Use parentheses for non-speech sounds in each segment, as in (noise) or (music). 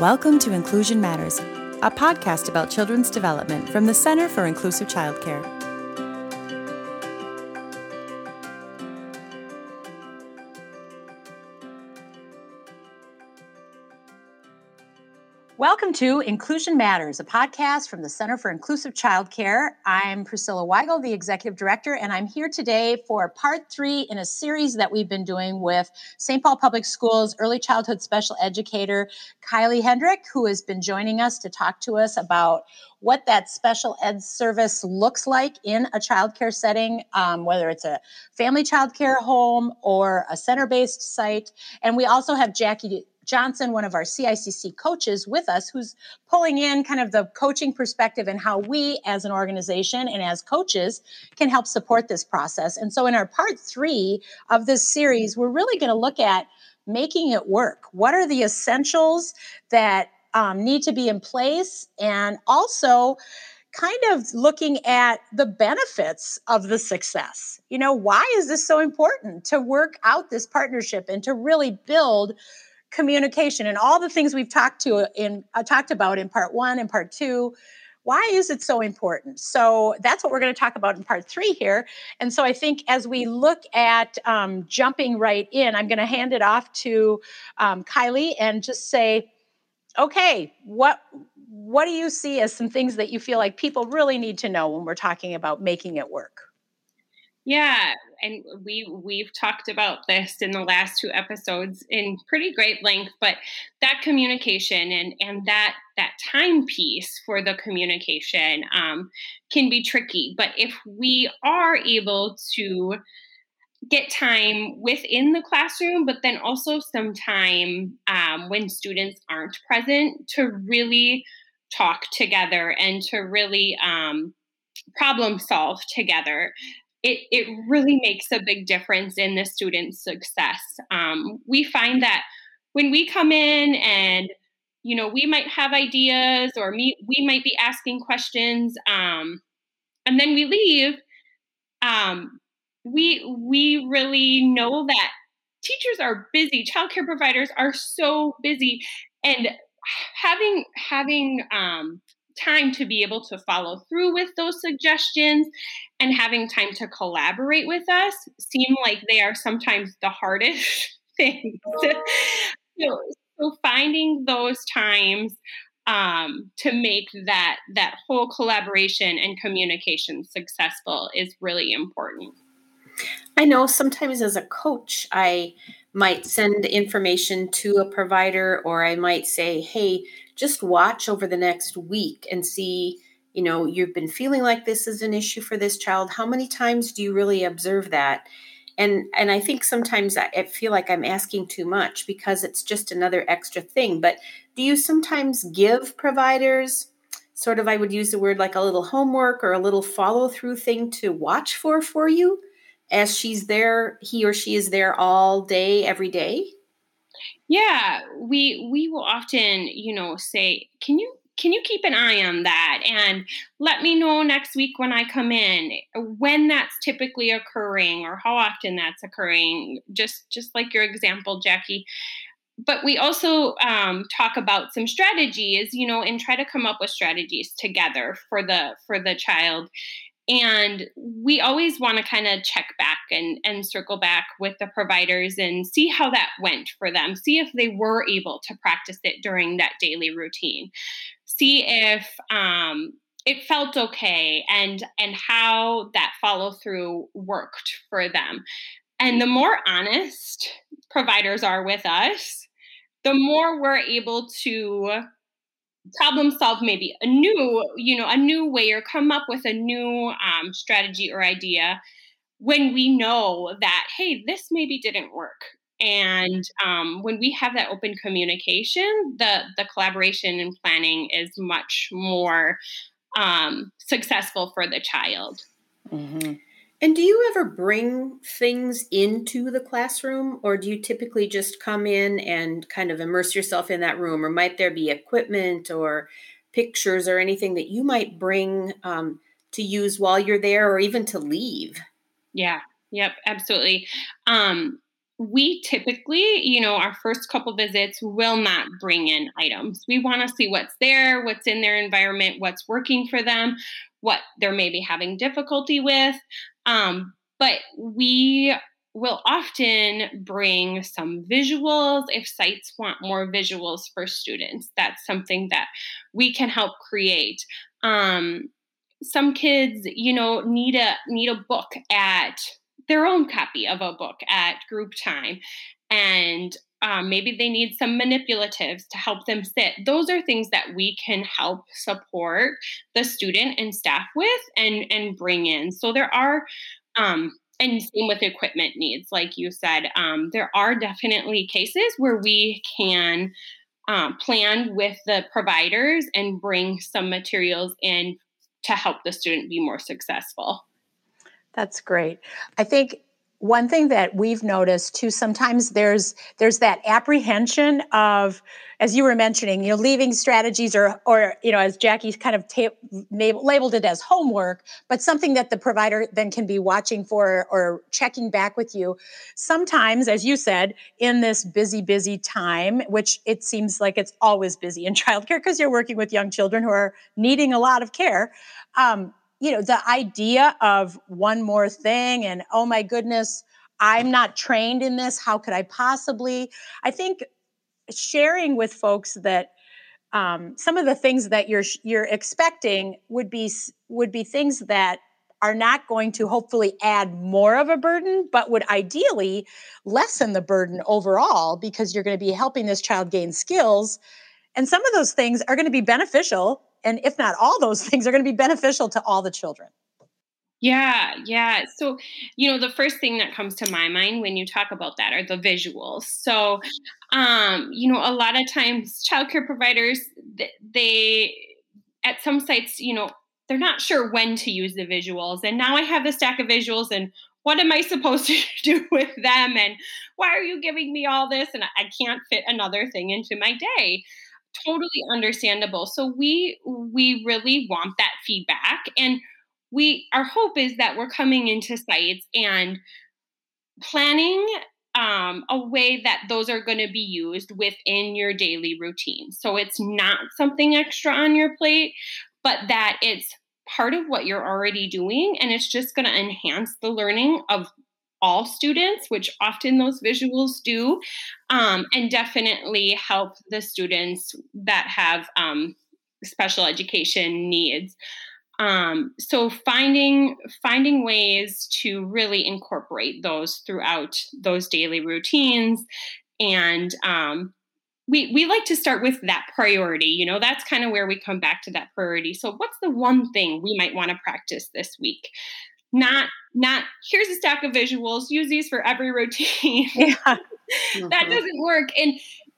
Welcome to Inclusion Matters, a podcast about children's development from the Center for Inclusive Childcare. Welcome to Inclusion Matters, a podcast from the Center for Inclusive Childcare. I'm Priscilla Weigel, the Executive Director, and I'm here today for part three in a series that we've been doing with St. Paul Public Schools early childhood special educator Kylie Hendrick, who has been joining us to talk to us about what that special ed service looks like in a childcare setting, um, whether it's a family childcare home or a center based site. And we also have Jackie Johnson, one of our CICC coaches, with us, who's pulling in kind of the coaching perspective and how we as an organization and as coaches can help support this process. And so, in our part three of this series, we're really going to look at making it work. What are the essentials that um, need to be in place? And also, kind of looking at the benefits of the success. You know, why is this so important to work out this partnership and to really build communication and all the things we've talked to in uh, talked about in part one and part two why is it so important? So that's what we're going to talk about in part three here. And so i think as we look at um, jumping right in i'm going to hand it off to um, kylie and just say okay what what do you see as some things that you feel like people really need to know when we're talking about making it work? Yeah, and we we've talked about this in the last two episodes in pretty great length, but that communication and and that that time piece for the communication um, can be tricky. But if we are able to get time within the classroom, but then also some time um, when students aren't present to really talk together and to really um, problem solve together it, it really makes a big difference in the student's success. Um, we find that when we come in and you know we might have ideas or me, we might be asking questions um, and then we leave um, we we really know that teachers are busy childcare providers are so busy and having having um, time to be able to follow through with those suggestions and having time to collaborate with us seem like they are sometimes the hardest (laughs) things. (laughs) so, so finding those times um, to make that that whole collaboration and communication successful is really important. I know sometimes as a coach, I might send information to a provider, or I might say, "Hey, just watch over the next week and see." you know you've been feeling like this is an issue for this child. How many times do you really observe that? And and i think sometimes i feel like i'm asking too much because it's just another extra thing. But do you sometimes give providers sort of i would use the word like a little homework or a little follow through thing to watch for for you as she's there he or she is there all day every day yeah we we will often you know say can you can you keep an eye on that and let me know next week when I come in when that's typically occurring or how often that's occurring just just like your example Jackie. But we also um, talk about some strategies you know and try to come up with strategies together for the for the child and we always want to kind of check back and, and circle back with the providers and see how that went for them. See if they were able to practice it during that daily routine. See if um, it felt okay and and how that follow through worked for them. And the more honest providers are with us the more we're able to problem solve maybe a new you know a new way or come up with a new um, strategy or idea when we know that hey this maybe didn't work and um, when we have that open communication the the collaboration and planning is much more um, successful for the child mm-hmm. And do you ever bring things into the classroom or do you typically just come in and kind of immerse yourself in that room or might there be equipment or pictures or anything that you might bring um, to use while you're there or even to leave yeah Yep, absolutely. Um, we typically, you know, our first couple visits will not bring in items. We want to see what's there, what's in their environment, what's working for them, what they're maybe having difficulty with. Um, but we will often bring some visuals if sites want more visuals for students. That's something that we can help create. Um, some kids, you know, need a need a book at their own copy of a book at group time and um, maybe they need some manipulatives to help them sit. Those are things that we can help support the student and staff with and and bring in. So there are um, and same with equipment needs, like you said, um, there are definitely cases where we can um, plan with the providers and bring some materials in to help the student be more successful. That's great. I think one thing that we've noticed too sometimes there's there's that apprehension of as you were mentioning you know leaving strategies or or you know as jackie's kind of ta- labeled it as homework but something that the provider then can be watching for or checking back with you. Sometimes as you said in this busy busy time which it seems like it's always busy in (laughs) childcare because you're working with young children who are needing a lot of care um, you know, the idea of one more thing and oh my goodness, I'm not trained in this. How could I possibly? I think sharing with folks that um, some of the things that you're you're expecting would be would be things that are not going to hopefully add more of a burden, but would ideally lessen the burden overall because you're going to be helping this child gain skills. And some of those things are going to be beneficial and if not all those things are going to be beneficial to all the children yeah, yeah. So, you know, the first thing that comes to my mind when you talk about that are the visuals. So, um, you know, a lot of times childcare providers they at some sites, you know, they're not sure when to use the visuals. And now I have the stack of visuals and what am I supposed to (laughs) do with them and why are you giving me all this and I can't fit another thing into my day totally understandable. So we we really want that feedback and we our hope is that we're coming into sites and planning um, a way that those are going to be used within your daily routine. So it's not something extra on your plate, but that it's part of what you're already doing and it's just going to enhance the learning of all students, which often those visuals do, um, and definitely help the students that have um, special education needs. Um, so finding finding ways to really incorporate those throughout those daily routines, and um, we we like to start with that priority. You know, that's kind of where we come back to that priority. So, what's the one thing we might want to practice this week? Not not here's a stack of visuals use these for every routine yeah. (laughs) that mm-hmm. doesn't work and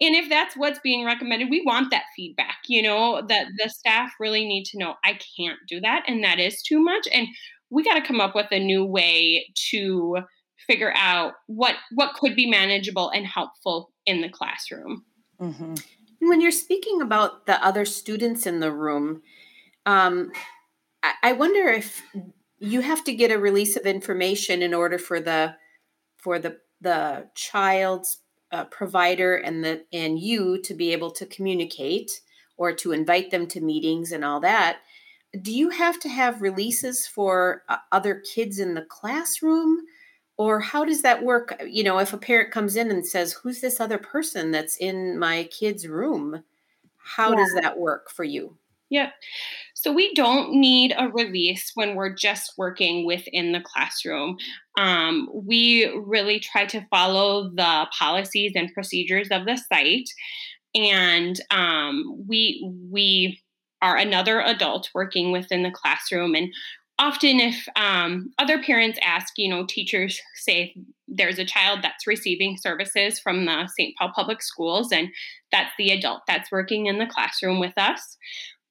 and if that's what's being recommended we want that feedback you know that the staff really need to know i can't do that and that is too much and we got to come up with a new way to figure out what what could be manageable and helpful in the classroom mm-hmm. when you're speaking about the other students in the room um, I, I wonder if you have to get a release of information in order for the for the the child's uh, provider and the and you to be able to communicate or to invite them to meetings and all that. Do you have to have releases for uh, other kids in the classroom? Or how does that work? You know if a parent comes in and says who's this other person that's in my kid's room? How yeah. does that work for you? Yep. So we don't need a release when we're just working within the classroom. Um, we really try to follow the policies and procedures of the site, and um, we we are another adult working within the classroom. And often if um, other parents ask you know teachers say there's a child that's receiving services from the st paul public schools and that's the adult that's working in the classroom with us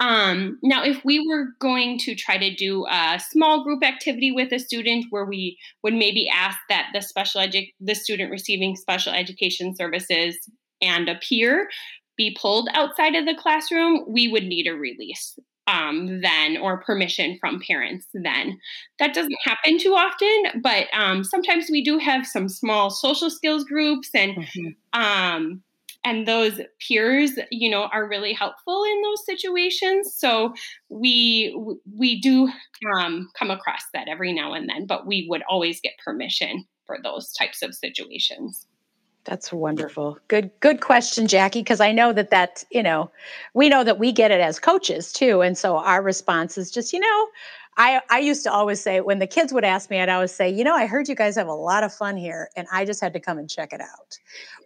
um, now, if we were going to try to do a small group activity with a student where we would maybe ask that the special edu- the student receiving special education services and a peer be pulled outside of the classroom, we would need a release. um, then or permission from parents then. That doesn't happen too often, but um, sometimes we do have some small social skills groups and mm-hmm. um, and those peers you know are really helpful in those situations so we we do um, come across that every now and then but we would always get permission for those types of situations that's wonderful. Good good question, Jackie, because I know that that, you know, we know that we get it as coaches too. And so our response is just, you know, I I used to always say when the kids would ask me, I'd always say, you know, I heard you guys have a lot of fun here and I just had to come and check it out.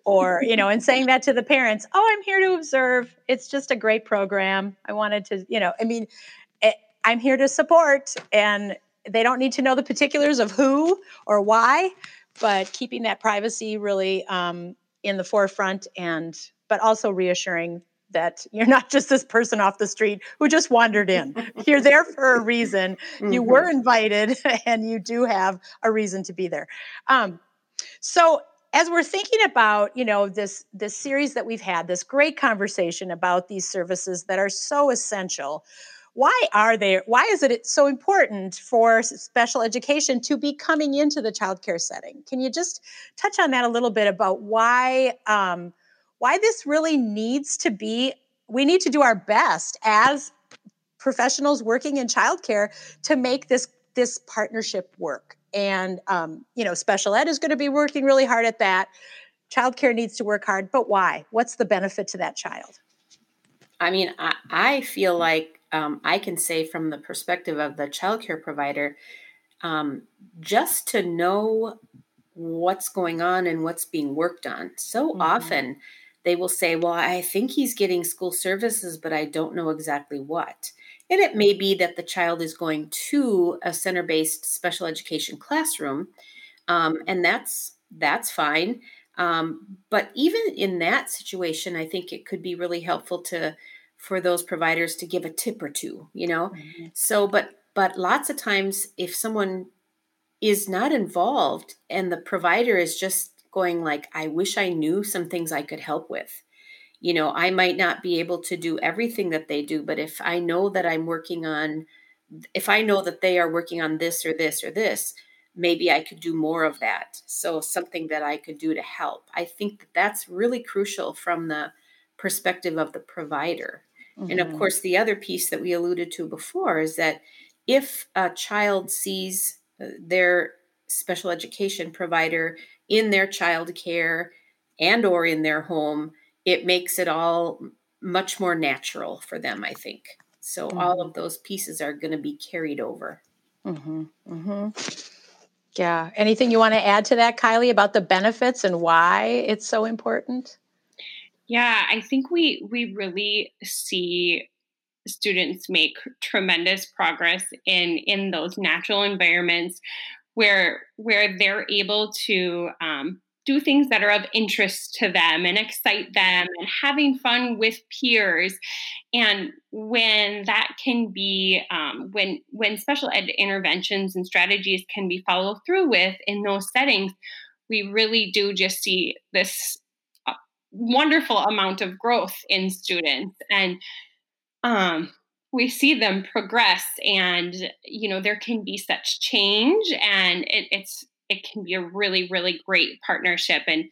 Or, you know, and saying that to the parents, oh, I'm here to observe. It's just a great program. I wanted to, you know, I mean, it, eh, I'm here to support and they don't need to know the particulars of who or why but keeping that privacy really um, in the forefront and but also reassuring that you're not just this person off the street who just wandered in. You're there for a reason. Mm-hmm. You were invited, (laughs) and you do have a reason to be there. Um, so, as we're thinking about, you know, this this series that we've had, this great conversation about these services that are so essential why are there why is it so important for special education to be coming into the childcare setting can you just touch on that a little bit about why um, why this really needs to be we need to do our best as professionals working in childcare to make this this partnership work and um, you know special ed is going to be working really hard at that childcare needs to work hard but why what's the benefit to that child i mean i, I feel like um, I can say from the perspective of the childcare provider, um, just to know what's going on and what's being worked on. So mm-hmm. often they will say, Well, I think he's getting school services, but I don't know exactly what. And it may be that the child is going to a center based special education classroom, um, and that's that's fine. Um, but even in that situation, I think it could be really helpful to for those providers to give a tip or two you know mm-hmm. so but but lots of times if someone is not involved and the provider is just going like i wish i knew some things i could help with you know i might not be able to do everything that they do but if i know that i'm working on if i know that they are working on this or this or this maybe i could do more of that so something that i could do to help i think that that's really crucial from the perspective of the provider Mm-hmm. And of mm-hmm. course, the other piece that we alluded to before is that if a child sees uh, their special education provider in their child care and or in their home, it makes it all much more natural for them, I think. So mm-hmm. all of those pieces are going to be carried over. Mm-hmm. Mm-hmm. Yeah. Anything you want to add to that, Kylie, about the benefits and why it's so important? Yeah, I think we we really see students make tremendous progress in in those natural environments where where they're able to um, do things that are of interest to them and excite them and having fun with peers. And when that can be um, when when special ed interventions and strategies can be followed through with in those settings we really do just see this wonderful amount of growth in students. And um, we see them progress and you know there can be such change and it, it's it can be a really really great partnership. And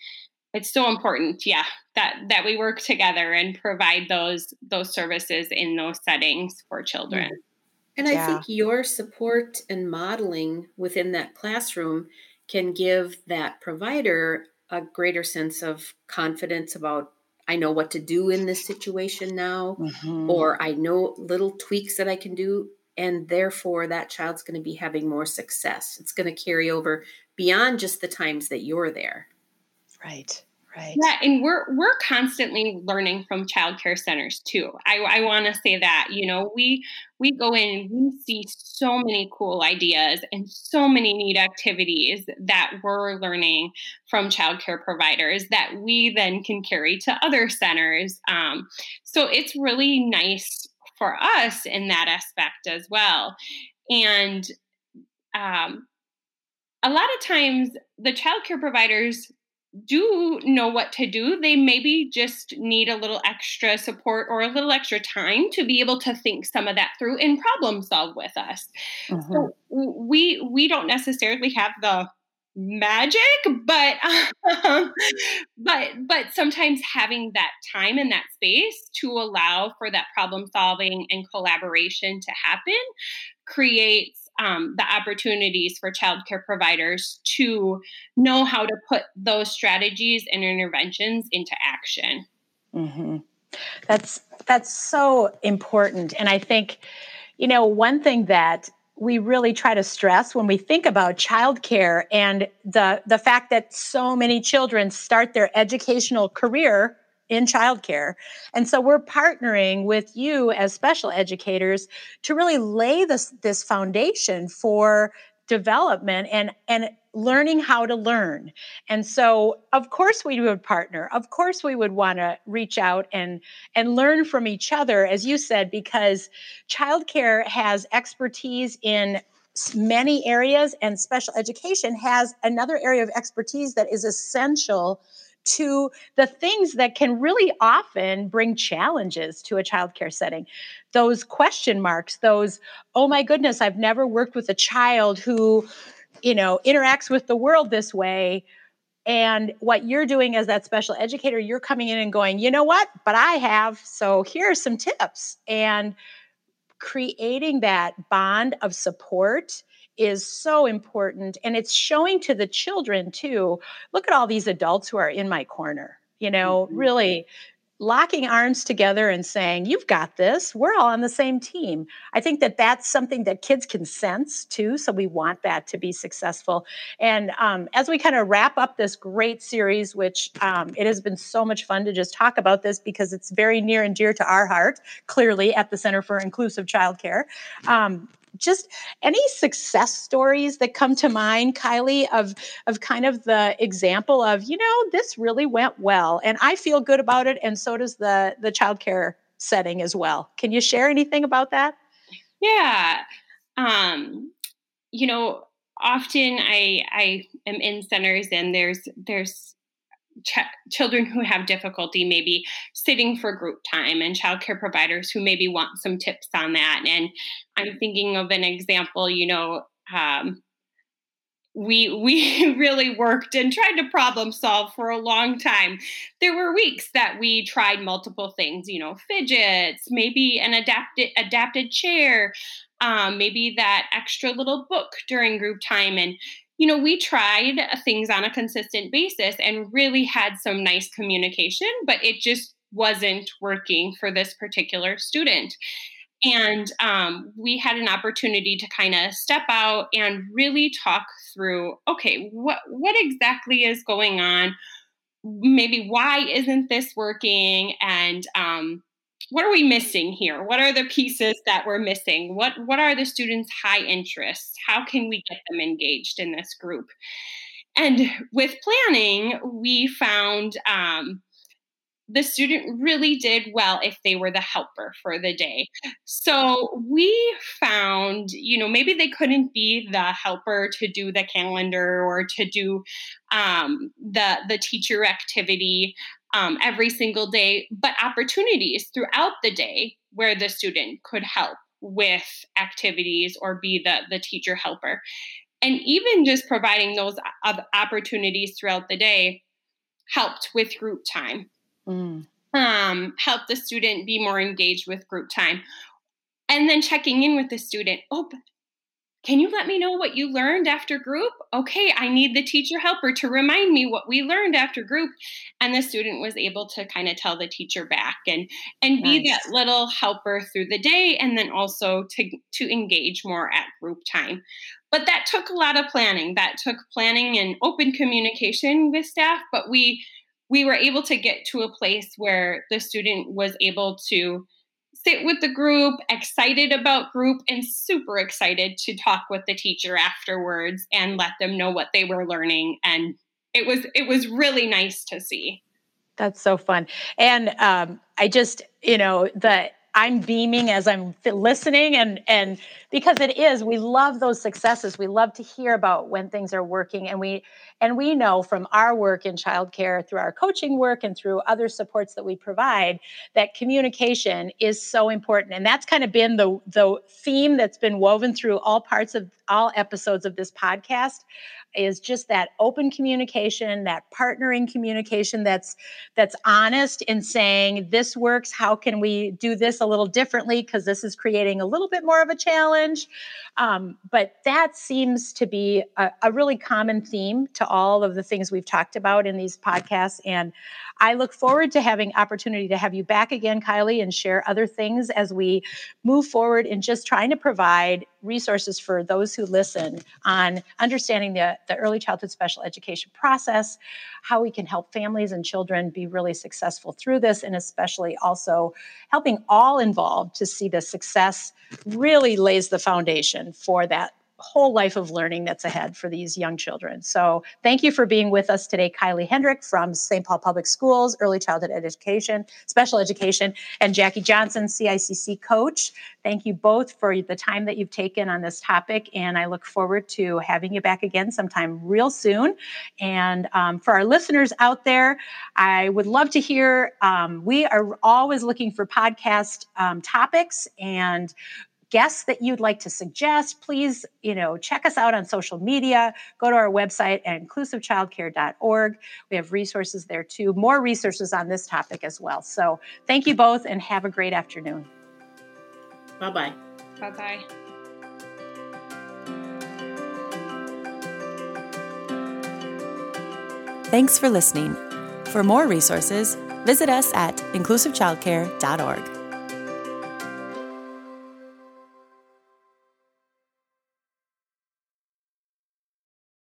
it's so important yeah that that we work together and provide those those services in those settings for children. And i yeah. think your support and modeling within that classroom can give that provider a greater sense of confidence about I know what to do in this situation now, mm-hmm. or I know little tweaks that I can do. And therefore, that child's going to be having more success. It's going to carry over beyond just the times that you're there. Right. Right. Yeah, and we're we're constantly learning from childcare centers too. I, I want to say that you know we we go in and we see so many cool ideas and so many neat activities that we're learning from childcare providers that we then can carry to other centers. Um, so it's really nice for us in that aspect as well, and um, a lot of times the childcare providers do know what to do. They maybe just need a little extra support or a little extra time to be able to think some of that through and problem solve with us. Mm-hmm. So we we don't necessarily have the magic but (laughs) um, but but sometimes having that time and that space to allow for that problem solving and collaboration to happen creates um, the opportunities for childcare providers to know how to put those strategies and interventions into action. Mm-hmm. That's that's so important, and I think you know one thing that we really try to stress when we think about childcare and the the fact that so many children start their educational career in childcare. And so we're partnering with you as special educators to really lay this, this foundation for development and, and learning how to learn. And so of course we would partner. Of course we would want to reach out and and learn from each other as you said because childcare has expertise in many areas and special education has another area of expertise that is essential to the things that can really often bring challenges to a childcare setting. Those question marks, those, oh my goodness, I've never worked with a child who, you know, interacts with the world this way. And what you're doing as that special educator, you're coming in and going, you know what? But I have. So here are some tips. And creating that bond of support is so important. And it's showing to the children too look at all these adults who are in my corner, you know, mm-hmm. really locking arms together and saying you've got this we're all on the same team i think that that's something that kids can sense too so we want that to be successful and um, as we kind of wrap up this great series which um, it has been so much fun to just talk about this because it's very near and dear to our heart clearly at the center for inclusive childcare um, just any success stories that come to mind, Kylie, of of kind of the example of, you know, this really went well and I feel good about it. And so does the the childcare setting as well. Can you share anything about that? Yeah. Um, you know, often I I am in centers and there's there's ch- children who have difficulty maybe sitting for group time and childcare providers who maybe want some tips on that. And I'm thinking of an example, you know, um, we (laughs) we really worked and tried to problem solve for a long time there were weeks that we tried multiple things you know fidgets maybe an adapted adapted chair um, maybe that extra little book during group time and you know, we tried things on a consistent basis and really had some nice communication, but it just wasn't working for this particular student. And um, we had an opportunity to kind of step out and really talk through okay, what, what exactly is going on? Maybe why isn't this working? And um, what are we missing here? What are the pieces that we're missing? What what are the students' high interests? How can we get them engaged in this group? And with planning, we found um, the student really did well if they were the helper for the day. So we found, you know, maybe they couldn't be the helper to do the calendar or to do um, the the teacher activity, um, every single day, but opportunities throughout the day where the student could help with activities or be the, the teacher helper. And even just providing those opportunities throughout the day helped with group time. Mm. Um, helped the student be more engaged with group time. And then checking in with the student. Oh, can you let me know what you learned after group? Okay, I need the teacher helper to remind me what we learned after group. And the student was able to kind of tell the teacher back and and nice. be that little helper through the day and then also to to engage more at group time. But that took a lot of planning. That took planning and open communication with staff, but we we were able to get to a place where the student was able to sit with the group, excited about group, and super excited to talk with the teacher afterwards and let them know what they were learning. And it was it was really nice to see. That's so fun. And um, I just, you know, the I'm beaming as I'm listening and and because it is we love those successes. We love to hear about when things are working and we and we know from our work in childcare through our coaching work and through other supports that we provide that communication is so important and that's kind of been the the theme that's been woven through all parts of all episodes of this podcast is just that open communication that partnering communication that's that's honest in saying this works. How can we do this a little differently? Because this is creating a little bit more of a challenge. Um, but that seems to be a, a really common theme to all of the things we've talked about in these podcasts and I look forward to having opportunity to have you back again, Kylie, and share other things as we move forward in just trying to provide resources for those who listen on understanding the, the early childhood special education process, how we can help families and children be really successful through this, and especially also helping all involved to see the success really lays the foundation for that whole life of learning that's ahead for these young children. So, thank you for being with us today, Kylie Hendrick from St. Paul Public Schools, Early Childhood Education, Special Education, and Jackie Johnson, CICC coach. Thank you both for the time that you've taken on this topic, and I look forward to having you back again sometime real soon. And um, for our listeners out there, I would love to hear. Um, we are always looking for podcast um, topics and guests that you'd like to suggest, please, you know, check us out on social media. Go to our website at inclusivechildcare.org. We have resources there too, more resources on this topic as well. So thank you both and have a great afternoon. Bye bye. Bye bye. Thanks for listening. For more resources, visit us at inclusivechildcare.org.